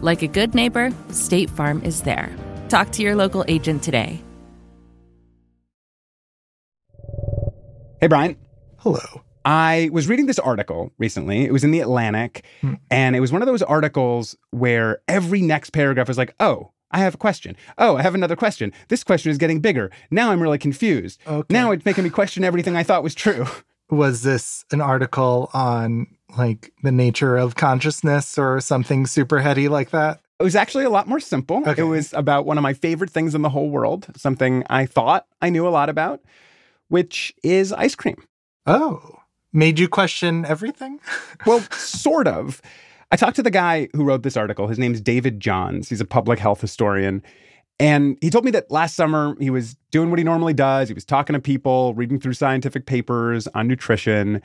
Like a good neighbor, State Farm is there. Talk to your local agent today. Hey, Brian. Hello. I was reading this article recently. It was in the Atlantic, Hmm. and it was one of those articles where every next paragraph was like, oh, I have a question. Oh, I have another question. This question is getting bigger. Now I'm really confused. Okay. Now it's making me question everything I thought was true. Was this an article on like the nature of consciousness or something super heady like that? It was actually a lot more simple. Okay. It was about one of my favorite things in the whole world, something I thought I knew a lot about, which is ice cream. Oh, made you question everything? Well, sort of. I talked to the guy who wrote this article. His name's David Johns. He's a public health historian. And he told me that last summer he was doing what he normally does. He was talking to people, reading through scientific papers on nutrition.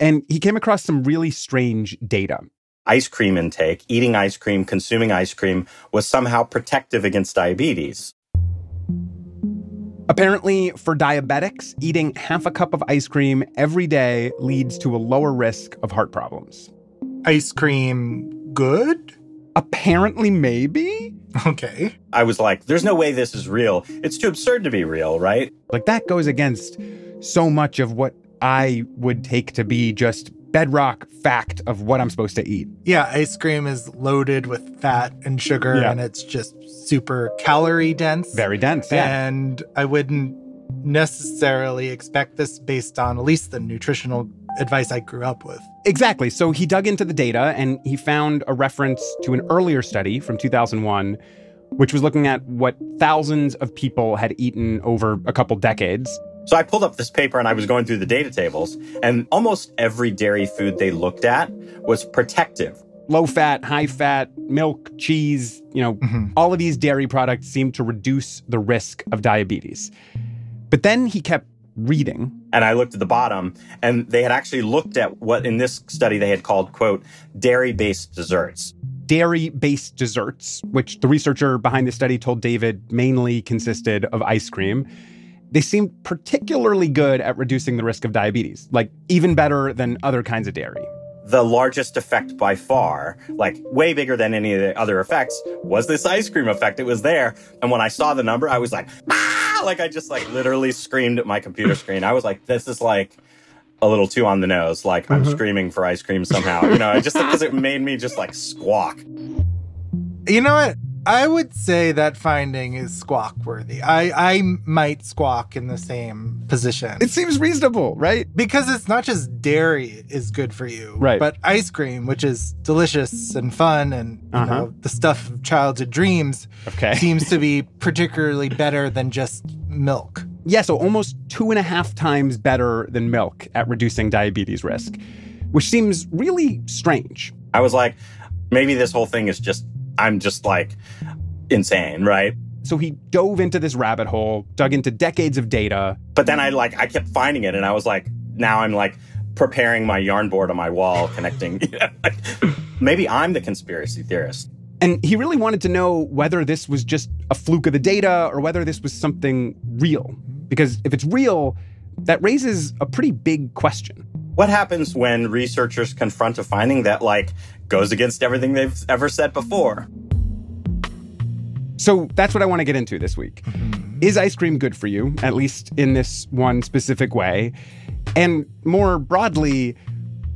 And he came across some really strange data. ice cream intake, eating ice cream, consuming ice cream was somehow protective against diabetes. Apparently, for diabetics, eating half a cup of ice cream every day leads to a lower risk of heart problems. Ice cream good? Apparently, maybe? Okay. I was like, there's no way this is real. It's too absurd to be real, right? Like, that goes against so much of what I would take to be just bedrock fact of what I'm supposed to eat. Yeah, ice cream is loaded with fat and sugar Yeah. and it's just super calorie dense. Very dense. Yeah. And I wouldn't necessarily expect this based on at least the nutritional advice I grew up with. Exactly. So he dug into the data and he found a reference to an earlier study from 2001, which was looking at what thousands of people had eaten over a couple decades. So I pulled up this paper and I was going through the data tables, and almost every dairy food they looked at was protective. Low fat, high fat, milk, cheese, you know, Mhm. all of these dairy products seem to reduce the risk of diabetes. But then he kept reading. And I looked at the bottom, and they had actually looked at what in this study they had called, quote, dairy based desserts. Dairy based desserts, which the researcher behind the study told David mainly consisted of ice cream. They seemed particularly good at reducing the risk of diabetes, like even better than other kinds of dairy. The largest effect by far, like way bigger than any of the other effects, was this ice cream effect. It was there. And when I saw the number, I was like, ah! Like I just like literally screamed at my computer screen. I was like, this is like a little too on the nose. Like I'm screaming for ice cream somehow. You know, I just because it made me just like squawk. You know what? I would say that finding is squawk worthy. I, I might squawk in the same position. It seems reasonable, right? because it's not just dairy is good for you, Right. But ice cream, which is delicious and fun, and you Uh-huh. know the stuff of childhood dreams, Okay. seems to be particularly better than just milk. Yeah, so almost two and a half times better than milk at reducing diabetes risk, which seems really strange. I was like, maybe this whole thing is just I'm just like insane, right? So he dove into this rabbit hole, dug into decades of data. But then I like I kept finding it, and I was like, now I'm like preparing my yarn board on my wall, connecting. you know, like, maybe I'm the conspiracy theorist. And he really wanted to know whether this was just a fluke of the data or whether this was something real. Because if it's real, that raises a pretty big question. What happens when researchers confront a finding that like goes against everything they've ever said before? So that's what I want to get into this week. Mm-hmm. Is ice cream good for you, at least in this one specific way? And more broadly,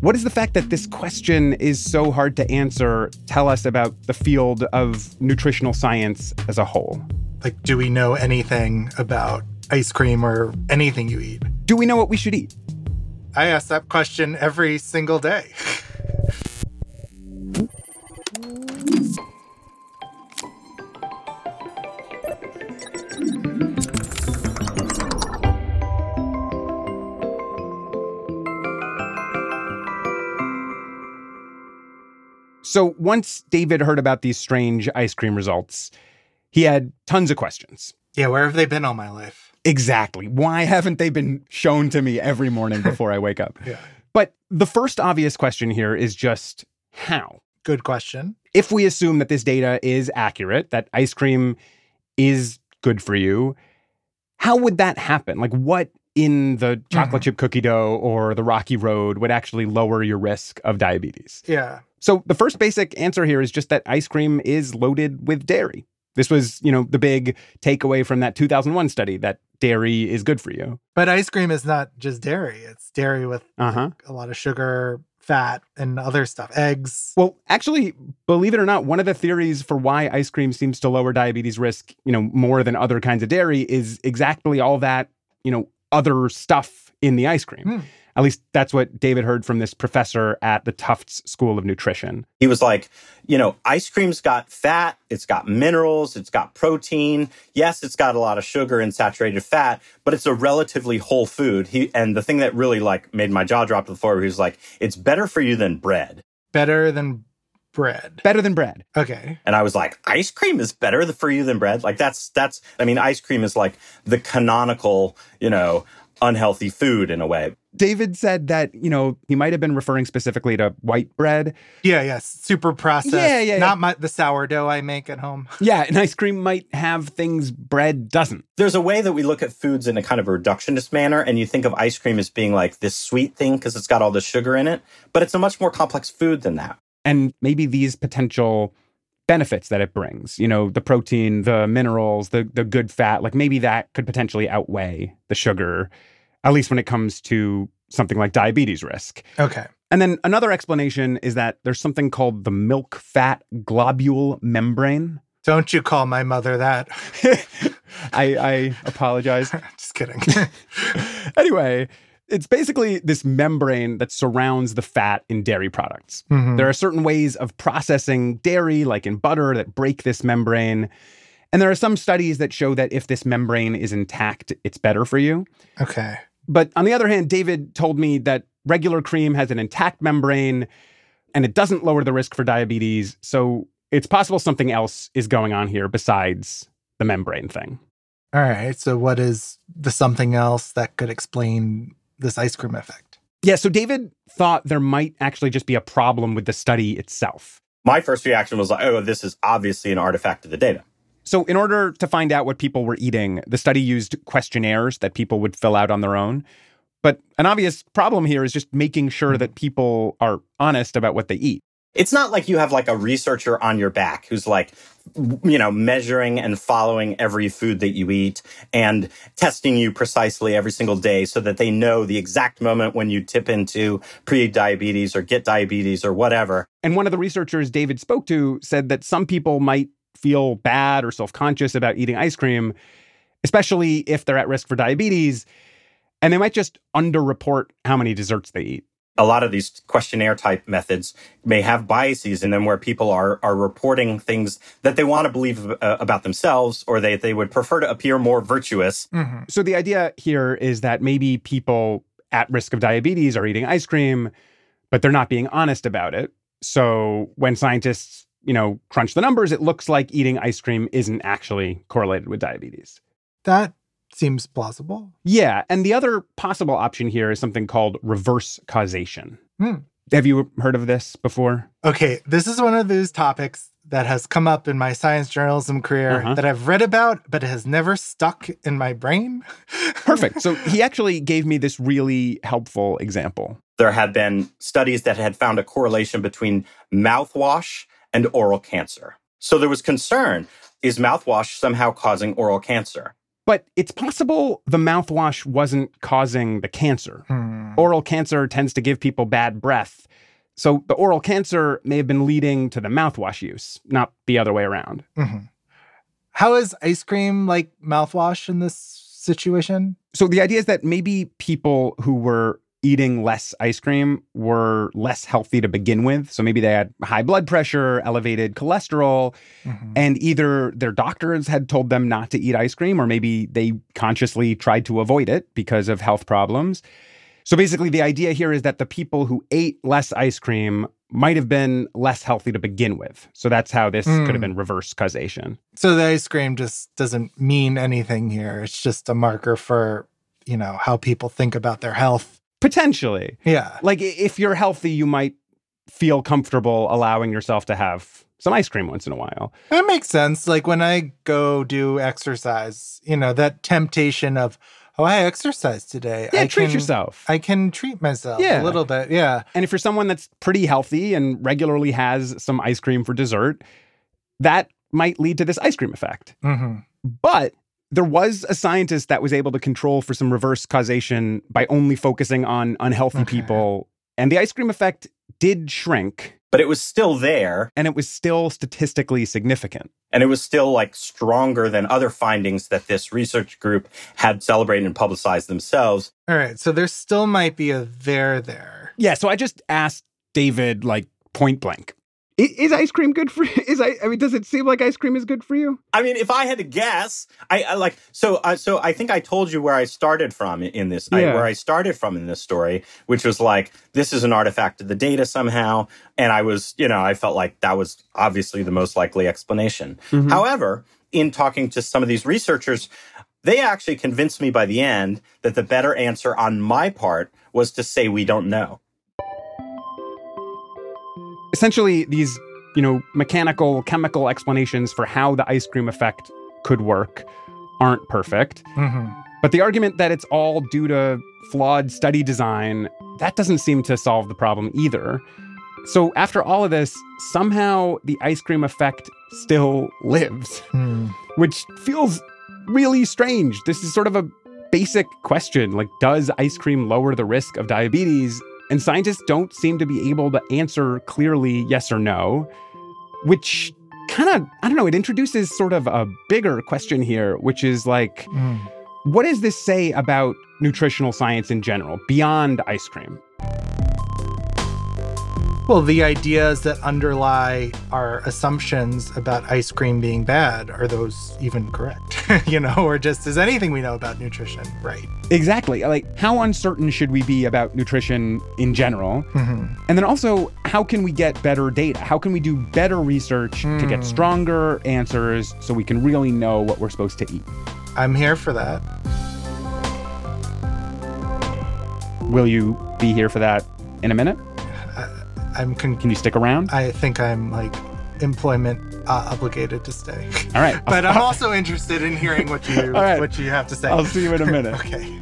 What does the fact that this question is so hard to answer tell us about the field of nutritional science as a whole? Like, do we know anything about ice cream or anything you eat? Do we know what we should eat? I ask that question every single day. So once David heard about these strange ice cream results, he had tons of questions. Yeah, where have they been all my life? Exactly. Why haven't they been shown to me every morning before I wake up? Yeah. But the first obvious question here is just how? Good question. If we assume that this data is accurate, that ice cream is good for you, how would that happen? Like, what in the chocolate Mhm. chip cookie dough or the rocky road would actually lower your risk of diabetes? Yeah. So the first basic answer here is just that ice cream is loaded with dairy. This was, you know, the big takeaway from that 2001 study that dairy is good for you. But ice cream is not just dairy, it's dairy with Uh-huh. a lot of sugar, fat, and other stuff, eggs. Well, actually, believe it or not, one of the theories for why ice cream seems to lower diabetes risk, you know, more than other kinds of dairy is exactly all that, you know, other stuff in the ice cream. Hmm. At least that's what David heard from this professor at the Tufts School of Nutrition. He was like, you know, ice cream's got fat, it's got minerals, it's got protein. Yes, it's got a lot of sugar and saturated fat, but it's a relatively whole food. He and the thing that really like made my jaw drop to the floor, he was like, it's better for you than bread. Better than bread. Better than bread. Okay. And I was like, ice cream is better for you than bread? Like that's that's I mean, ice cream is like the canonical, you know, unhealthy food in a way. David said that, you know, he might have been referring specifically to white bread. Yeah, yes. Super processed. Yeah, yeah, yeah. Not my, the sourdough I make at home. Yeah, and ice cream might have things bread doesn't. There's a way that we look at foods in a kind of a reductionist manner, and you think of ice cream as being like this sweet thing because it's got all the sugar in it, but it's a much more complex food than that. And maybe these potential benefits that it brings, you know, the protein, the minerals, the the good fat, like maybe that could potentially outweigh the sugar, at least when it comes to something like diabetes risk. Okay. And then another explanation is that there's something called the milk fat globule membrane. Don't you call my mother that. I, I apologize. Just kidding. anyway, it's basically this membrane that surrounds the fat in dairy products. Mhm. There are certain ways of processing dairy, like in butter, that break this membrane. And there are some studies that show that if this membrane is intact, it's better for you. Okay. But on the other hand, David told me that regular cream has an intact membrane and it doesn't lower the risk for diabetes. So it's possible something else is going on here besides the membrane thing. All right. So, what is the something else that could explain this ice cream effect? Yeah, so David thought there might actually just be a problem with the study itself. My first reaction was like, oh, this is obviously an artifact of the data. So, in order to find out what people were eating, the study used questionnaires that people would fill out on their own. But an obvious problem here is just making sure hmm. that people are honest about what they eat. It's not like you have like a researcher on your back who's like, you know, measuring and following every food that you eat and testing you precisely every single day so that they know the exact moment when you tip into pre-diabetes or get diabetes or whatever. And one of the researchers David spoke to said that some people might feel bad or self conscious about eating ice cream, especially if they're at risk for diabetes, and they might just underreport how many desserts they eat. a lot of these questionnaire type methods may have biases in them where people are are reporting things that they want to believe uh, about themselves or they they would prefer to appear more virtuous. Mm-hmm. So the idea here is that maybe people at risk of diabetes are eating ice cream, but they're not being honest about it. So when scientists, you know, crunch the numbers, it looks like eating ice cream isn't actually correlated with diabetes. That seems plausible. Yeah, and the other possible option here is something called reverse causation. Hmm. Have you heard of this before? Okay, this is one of those topics that has come up in my science journalism career Uh-huh. that I've read about, but it has never stuck in my brain. Perfect. So he actually gave me this really helpful example. There had been studies that had found a correlation between mouthwash and oral cancer. So there was concern is mouthwash somehow causing oral cancer? But it's possible the mouthwash wasn't causing the cancer. Hmm. Oral cancer tends to give people bad breath. So the oral cancer may have been leading to the mouthwash use, not the other way around. Mhm. How is ice cream like mouthwash in this situation? So the idea is that maybe people who were eating less ice cream were less healthy to begin with. So maybe they had high blood pressure, elevated cholesterol, Mhm. and either their doctors had told them not to eat ice cream or maybe they consciously tried to avoid it because of health problems. So basically, the idea here is that the people who ate less ice cream might have been less healthy to begin with. So that's how this could have Mm. been reverse causation. So the ice cream just doesn't mean anything here. It's just a marker for, you know, how people think about their health. Potentially. Yeah. Like if you're healthy, you might feel comfortable allowing yourself to have some ice cream once in a while. That makes sense. Like when I go do exercise, you know, that temptation of, oh, I exercised today. Yeah, I treat can- yourself. I can treat myself Yeah. a little bit. Yeah. And if you're someone that's pretty healthy and regularly has some ice cream for dessert, that might lead to this ice cream effect. hmm But there was a scientist that was able to control for some reverse causation by only focusing on unhealthy Okay. people. And the ice cream effect did shrink, But it was still there. and it was still statistically significant. And it was still like stronger than other findings that this research group had celebrated and publicized themselves. All right. So there still might be a there there. Yeah, so I just asked David, like point blank, "I- is ice cream good for you? Is I, I mean, does it seem like ice cream is good for you? I mean, if I had to guess, I, I like so. Uh, so I think I told you where I started from in this. I, where I started from in this story, which was like this is an artifact of the data somehow, and I was, you know, I felt like that was obviously the most likely explanation. Mhm. However, in talking to some of these researchers, they actually convinced me by the end that the better answer on my part was to say we don't know. Essentially these you know mechanical chemical explanations for how the ice cream effect could work aren't perfect. Hmm but the argument that it's all due to flawed study design that doesn't seem to solve the problem either. So after all of this somehow the ice cream effect still lives Hmm. which feels really strange. This is sort of a basic question like does ice cream lower the risk of diabetes and scientists don't seem to be able to answer clearly yes or no, which kind of, I don't know, it introduces sort of a bigger question here, which is like, Mm. what does this say about nutritional science in general, beyond ice cream? Well, the ideas that underlie our assumptions about ice cream being bad are those even correct? you know, or just is anything we know about nutrition right? Exactly. Like, how uncertain should we be about nutrition in general? hmm And then also, how can we get better data? How can we do better research to get Hmm. stronger answers so we can really know what we're supposed to eat? I'm here for that. Will you be here for that in a minute? I'm con- Can you stick around? I think I'm like employment uh, obligated to stay. All right. but I'm also interested in hearing what you right. what you have to say. I'll see you in a minute. okay.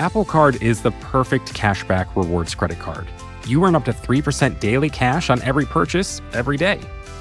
Apple Card is the perfect cashback rewards credit card. You earn up to 3% daily cash on every purchase every day.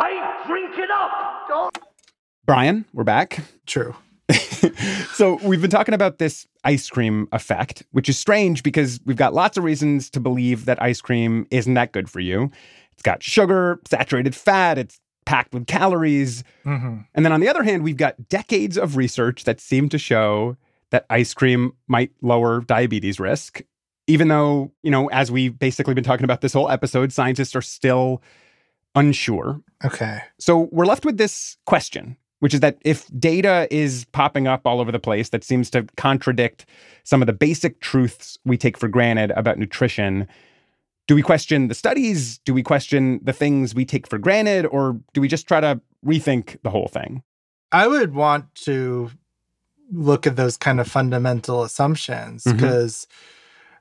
I drink it up. Don't. Brian, we're back. True. so we've been talking about this ice cream effect, which is strange because we've got lots of reasons to believe that ice cream isn't that good for you. It's got sugar, saturated fat, it's packed with calories. hmm And then on the other hand, we've got decades of research that seem to show that ice cream might lower diabetes risk, even though, you know, as we've basically been talking about this whole episode, scientists are still unsure. Okay. So we're left with this question, which is that if data is popping up all over the place that seems to contradict some of the basic truths we take for granted about nutrition, do we question the studies? Do we question the things we take for granted? Or do we just try to rethink the whole thing? I would want to look at those kind of fundamental assumptions mm-hmm. because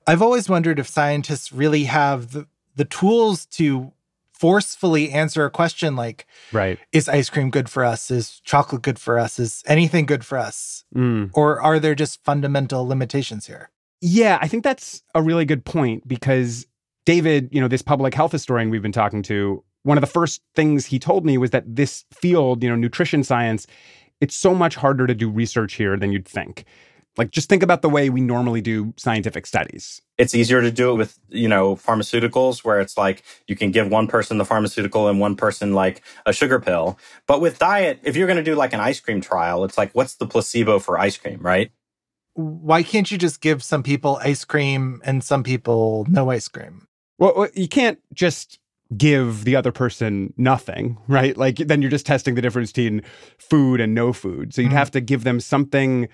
I've always wondered if scientists really have the, the tools to forcefully answer a question like Right. is ice cream good for us is chocolate good for us is anything good for us Mm. or are there just fundamental limitations here Yeah, I think that's a really good point because David, you know, this public health historian we've been talking to, one of the first things he told me was that this field, you know, nutrition science, it's so much harder to do research here than you'd think. Like just think about the way we normally do scientific studies. It's easier to do it with, you know, pharmaceuticals where it's like you can give one person the pharmaceutical and one person like a sugar pill. But with diet, if you're going to do like an ice cream trial, it's like, what's the placebo for ice cream, right? why can't you just give some people ice cream and some people no ice cream Well, well, you can't just give the other person nothing, right? Like then you're just testing the difference between food and no food. So you'd Mhm. have to give them something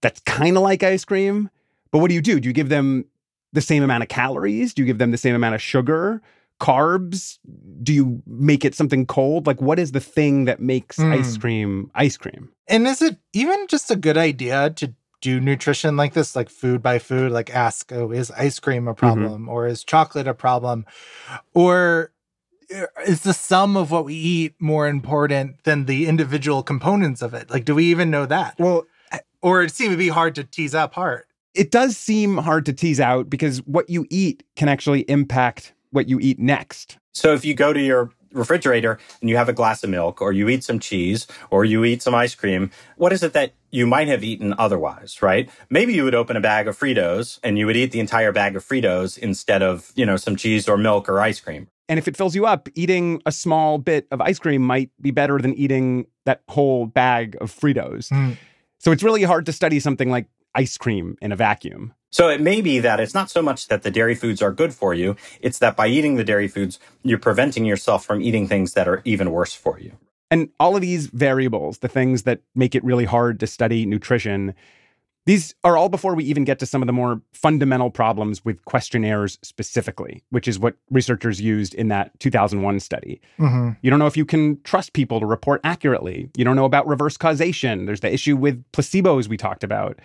that's kind of like ice cream. But what do you do? Do you give them the same amount of calories? Do you give them the same amount of sugar, carbs? Do you make it something cold? Like what is the thing that makes Mm. ice cream ice cream? And is it even just a good idea to do nutrition like this, like food by food, like ask, oh, is ice cream a problem or is chocolate a problem? Or uh, is the sum of what we eat more important than the individual components of it? Like, do we even know that? Well, Or it seems to be hard to tease apart. it does seem hard to tease out because what you eat can actually impact what you eat next. So if you go to your refrigerator and you have a glass of milk or you eat some cheese or you eat some ice cream, what is it that you might have eaten otherwise, right? Maybe you would open a bag of Fritos and you would eat the entire bag of Fritos instead of, you know, some cheese or milk or ice cream. And if it fills you up, eating a small bit of ice cream might be better than eating that whole bag of Fritos. Mm. So it's really hard to study something like ice cream in a vacuum. So it may be that it's not so much that the dairy foods are good for you, it's that by eating the dairy foods, you're preventing yourself from eating things that are even worse for you. And all of these variables, the things that make it really hard to study nutrition, these are all before we even get to some of the more fundamental problems with questionnaires specifically, which is what researchers used in that 2001 study. Mhm. You don't know if you can trust people to report accurately. You don't know about reverse causation. There's the issue with placebos we talked about.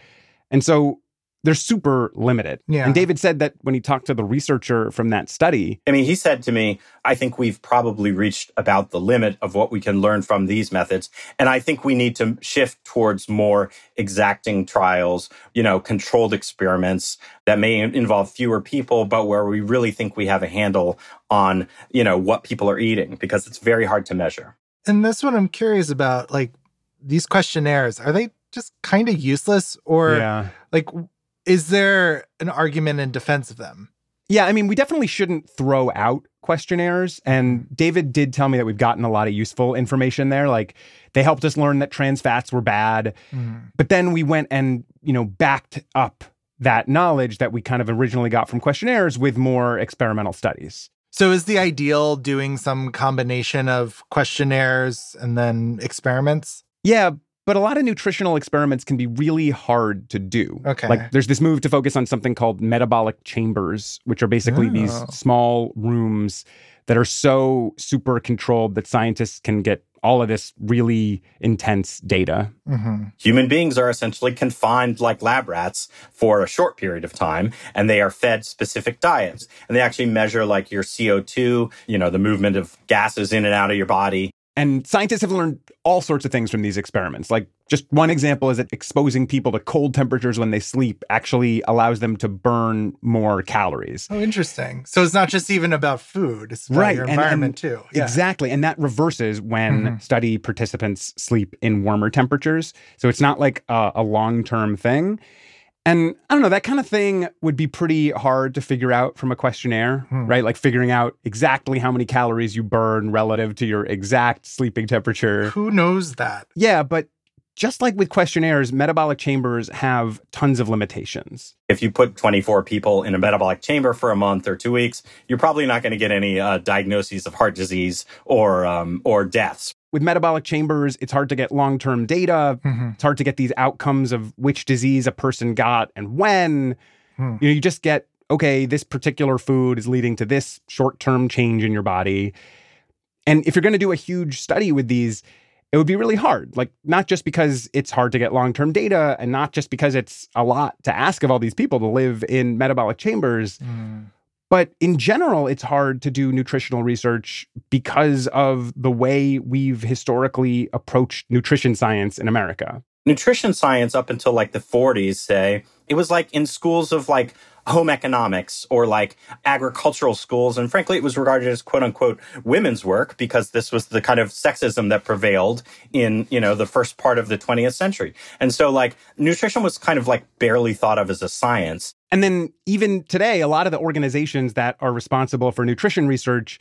And so they're super limited. Yeah. And David said that when he talked to the researcher from that study, I mean, he said to me, I think we've probably reached about the limit of what we can learn from these methods. And I think we need to shift towards more exacting trials, you know, controlled experiments that may involve fewer people, but where we really think we have a handle on, you know, what people are eating because it's very hard to measure. And that's what I'm curious about. Like, these questionnaires, are they just kind of useless? Or, yeah. like, is there an argument in defense of them? Yeah, I mean, we definitely shouldn't throw out questionnaires. And mm-hmm. David did tell me that we've gotten a lot of useful information there. Like they helped us learn that trans fats were bad. Mm-hmm. But then we went and, you know, backed up that knowledge that we kind of originally got from questionnaires with more experimental studies. So, is the ideal doing some combination of questionnaires and then experiments? Yeah, but a lot of nutritional experiments can be really hard to do. Okay. Like there's this move to focus on something called metabolic chambers, which are basically these Oh. small rooms that are so super controlled that scientists can get all of this really intense data. Mm-hmm. Human beings are essentially confined like lab rats for a short period of time, and they are fed specific diets. And they actually measure like your CO2, you know, the movement of gases in and out of your body. And scientists have learned all sorts of things from these experiments. Like, just one example is that exposing people to cold temperatures when they sleep actually allows them to burn more calories. Oh, interesting. So it's not just even about food, it's about Right, your environment and too. Yeah. Exactly. And that reverses when Mhm. study participants sleep in warmer temperatures. So it's not like a, a long term thing. And I don't know, that kind of thing would be pretty hard to figure out from a questionnaire, Hmm. right? Like figuring out exactly how many calories you burn relative to your exact sleeping temperature. Who knows that? Yeah, but just like with questionnaires, metabolic chambers have tons of limitations. If you put 24 people in a metabolic chamber for a month or two weeks, you're probably not going to get any uh, diagnoses of heart disease or um, or deaths. With metabolic chambers, it's hard to get long term data. Mhm. It's hard to get these outcomes of which disease a person got and when. Hmm. You know, you just get, okay, this particular food is leading to this short term change in your body. And if you're going to do a huge study with these, it would be really hard. Like, not just because it's hard to get long term data and not just because it's a lot to ask of all these people to live in metabolic chambers, Mm. But in general, it's hard to do nutritional research because of the way we've historically approached nutrition science in America. Nutrition science up until like the 40s, say, it was like in schools of like home economics or like agricultural schools. And frankly, it was regarded as quote unquote women's work because this was the kind of sexism that prevailed in, you know, the first part of the 20th century. And so like nutrition was kind of like barely thought of as a science. And then even today, a lot of the organizations that are responsible for nutrition research,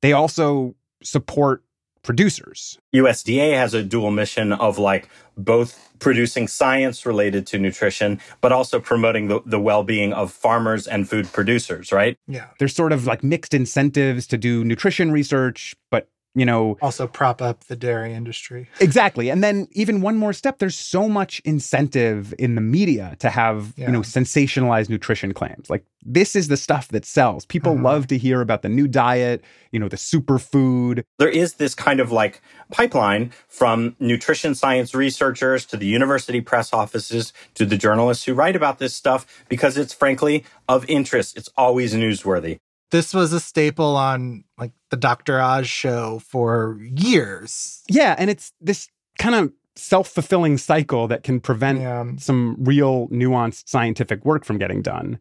they also support producers. USDA has a dual mission of like both producing science related to nutrition, but also promoting the, the well being of farmers and food producers, right? Yeah. There's sort of like mixed incentives to do nutrition research, but you know, Also prop up the dairy industry. Exactly. And then even one more step, there's so much incentive in the media to have, Yeah. you know, sensationalized nutrition claims. Like this is the stuff that sells. People Mhm. love to hear about the new diet, you know, the superfood. There is this kind of like pipeline from nutrition science researchers to the university press offices to the journalists who write about this stuff because it's frankly of interest. It's always newsworthy. This was a staple on like the Dr. Oz show for years. Yeah, and it's this kind of self-fulfilling cycle that can prevent Yeah. some real nuanced scientific work from getting done.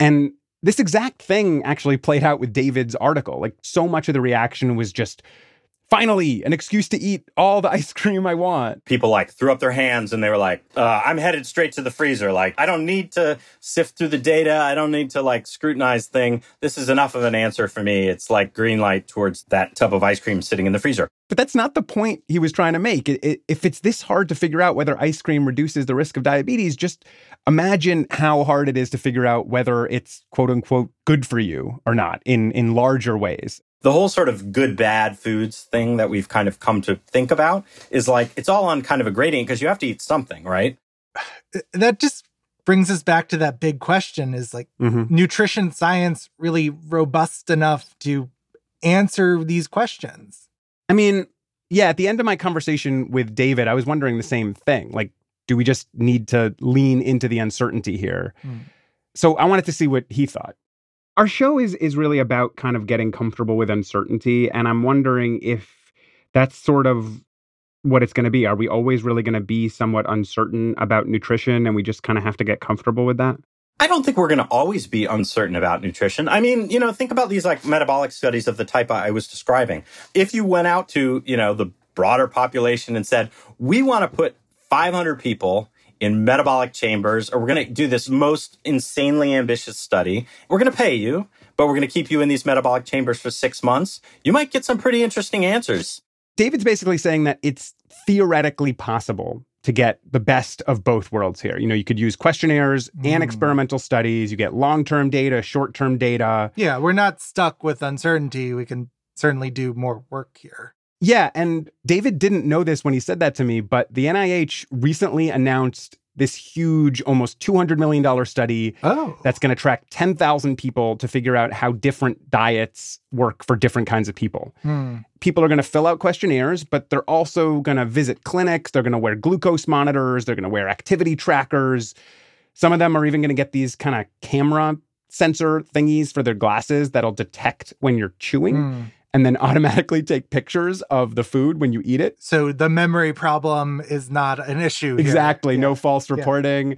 And this exact thing actually played out with David's article. Like so much of the reaction was just finally an excuse to eat all the ice cream I want. People like threw up their hands and they were like, uh, I'm headed straight to the freezer. Like, I don't need to sift through the data. I don't need to like scrutinize thing. This is enough of an answer for me. It's like green light towards that tub of ice cream sitting in the freezer. But that's not the point he was trying to make. It, it, if it's this hard to figure out whether ice cream reduces the risk of diabetes, just imagine how hard it is to figure out whether it's quote unquote good for you or not in, in larger ways. The whole sort of good bad foods thing that we've kind of come to think about is like it's all on kind of a gradient because you have to eat something, right? That just brings us back to that big question is like Mm-hmm. nutrition science really robust enough to answer these questions? I mean, yeah, at the end of my conversation with David, I was wondering the same thing. Like, do we just need to lean into the uncertainty here? Hmm. So I wanted to see what he thought. Our show is is really about kind of getting comfortable with uncertainty, and I'm wondering if that's sort of what it's going to be. Are we always really going to be somewhat uncertain about nutrition, and we just kind of have to get comfortable with that? I don't think we're going to always be uncertain about nutrition. I mean, you know, think about these like metabolic studies of the type I was describing. If you went out to, you know, the broader population and said, we want to put 500 people in metabolic chambers, or we're going to do this most insanely ambitious study. We're going to pay you, but we're going to keep you in these metabolic chambers for six months. You might get some pretty interesting answers. David's basically saying that it's theoretically possible to get the best of both worlds here. You know, you could use questionnaires and Mm. experimental studies. You get long term data, short term data. Yeah, we're not stuck with uncertainty. We can certainly do more work here. Yeah. And David didn't know this when he said that to me, but the NIH recently announced this huge, almost $200 million study Oh, that's going to track 10,000 people to figure out how different diets work for different kinds of people. Hmm. people are going to fill out questionnaires, but they're also going to visit clinics. They're going to wear glucose monitors. They're going to wear activity trackers. Some of them are even going to get these kind of camera sensor thingies for their glasses that'll detect when you're chewing. Hmm. And then automatically take pictures of the food when you eat it. So the memory problem is not an issue. here. Exactly. Yeah. No false reporting.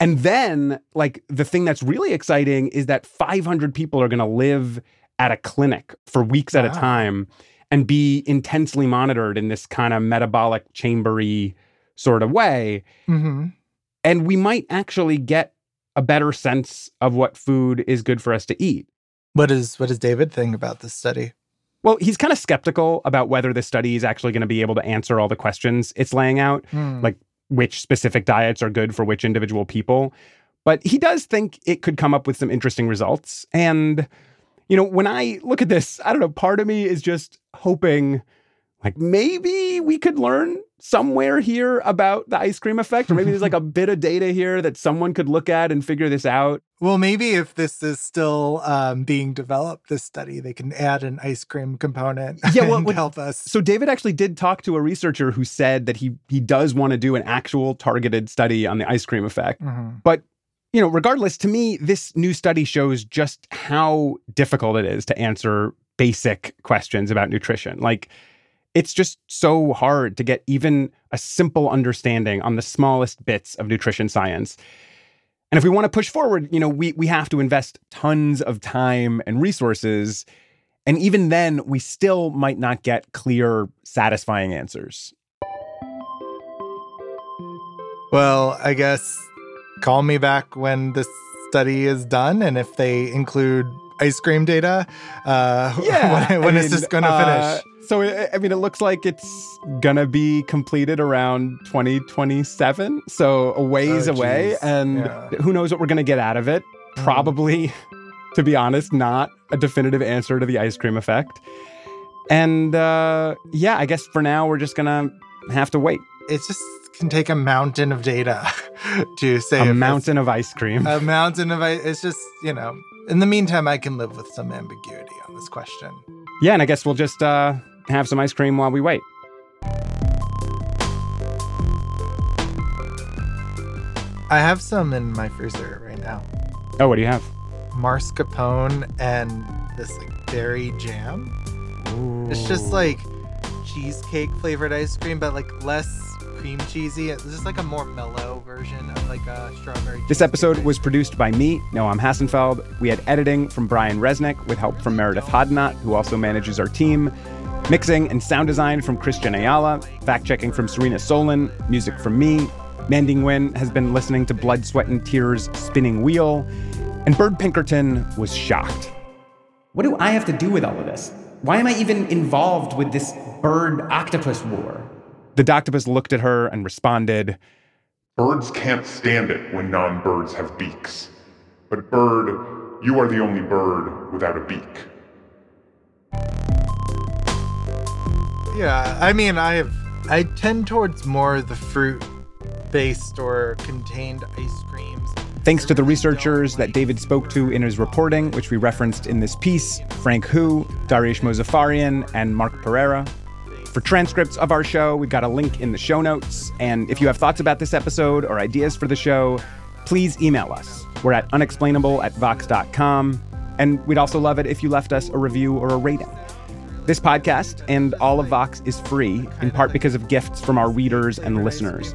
And then, like, the thing that's really exciting is that 500 people are going to live at a clinic for weeks at a time and be intensely monitored in this kind of metabolic chambery sort of way. Mhm. And we might actually get a better sense of what food is good for us to eat. What is what does David think about this study? Well, he's kind of skeptical about whether the study is actually going to be able to answer all the questions it's laying out. Hmm. like which specific diets are good for which individual people. But he does think it could come up with some interesting results. And, you know, when I look at this, I don't know, part of me is just hoping like maybe we could learn somewhere here about the ice cream effect, or maybe there's like a bit of data here that someone could look at and figure this out. Well, maybe if this is still um, being developed, this study, they can add an ice cream component Yeah, well, what- help us. So David actually did talk to a researcher who said that he he does want to do an actual targeted study on the ice cream effect. Mhm. But, you know, regardless, to me, this new study shows just how difficult it is to answer basic questions about nutrition. Like, it's just so hard to get even a simple understanding on the smallest bits of nutrition science. And if we want to push forward, you know, we we have to invest tons of time and resources. And even then, we still might not get clear, satisfying answers. Well, I guess call me back when this study is done and if they include ice cream data. Uh, when, when I is this going to uh, finish? So, I I mean, it looks like it's gonna be completed around 2027. So, a ways Oh, away. And Yeah. who knows what we're gonna get out of it? Mm. Probably, to be honest, not a definitive answer to the ice cream effect. And uh, yeah, I guess for now, we're just gonna have to wait. It just can take a mountain of data to say A mountain of ice cream. a mountain of ice. It's just, you know, in the meantime, I can live with some ambiguity on this question. yeah, and I guess we'll just uh, have some ice cream while we wait. I have some in my freezer right now. Oh, what do you have? Mascarpone and this like berry jam. It's just like cheesecake flavored ice cream, but like less cream cheesy. It's just like a more mellow version of like a strawberry. This episode was produced by me, Noam Hassenfeld. We had editing from Brian Resnick with help from Meredith Hodnott, who also manages our team. Mixing and sound design from Christian Ayala. Fact checking from Serena Solin. Music from me. Mandy Nguyen has been listening to Blood, Sweat, and Tears Spinning Wheel. And Bird Pinkerton was shocked. What do I have to do with all of this? Why am I even involved with this bird octopus war? The doctopus looked at her and responded, Birds can't stand it when non birds have beaks. But, bird, you are the only bird without a beak. Yeah, I mean, I have I tend towards more the fruit based or contained ice creams. Thanks to the researchers that David spoke to in his reporting, which we referenced in this piece Frank Hu, Dariush Mozaffarian, and Mark Pereira. For transcripts of our show, we've got a link in the show notes. And if you have thoughts about this episode or ideas for the show, please email us. We're at unexplainable at vox.com. And we'd also love it if you left us a review or a rating. This podcast and all of Vox is free, in part because of gifts from our readers and listeners.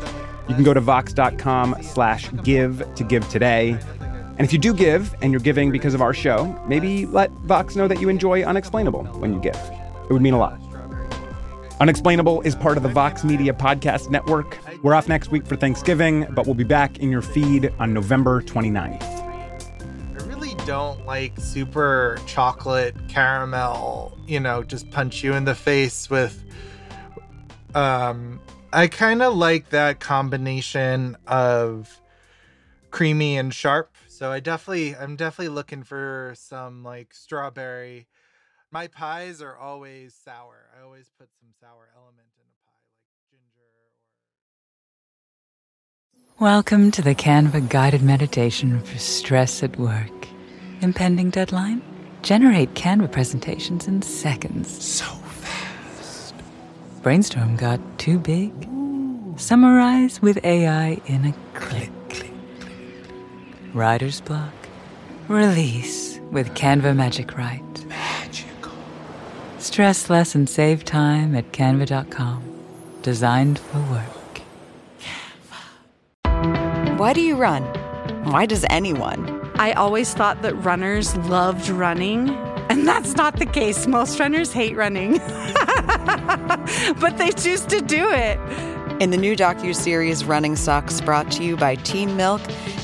You can go to vox.com slash give to give today. And if you do give and you're giving because of our show, maybe let Vox know that you enjoy Unexplainable when you give. It would mean a lot. Unexplainable is part of the Vox Media Podcast Network. We're off next week for Thanksgiving, but we'll be back in your feed on November 29th. I really don't like super chocolate caramel, you know, just punch you in the face with um I kind of like that combination of creamy and sharp. So I definitely I'm definitely looking for some like strawberry. My pies are always sour. I always put some sour element in a pie like ginger or Welcome to the Canva guided meditation for stress at work. Impending deadline? Generate Canva presentations in seconds. So fast. Brainstorm got too big? Summarize with AI in a click click. Writer's block? Release with Canva Magic Write. Magical. Stress less and save time at canva.com. Designed for work. Why do you run? Why does anyone? I always thought that runners loved running, and that's not the case. Most runners hate running, but they choose to do it. In the new docu-series Running Sucks, brought to you by Team Milk,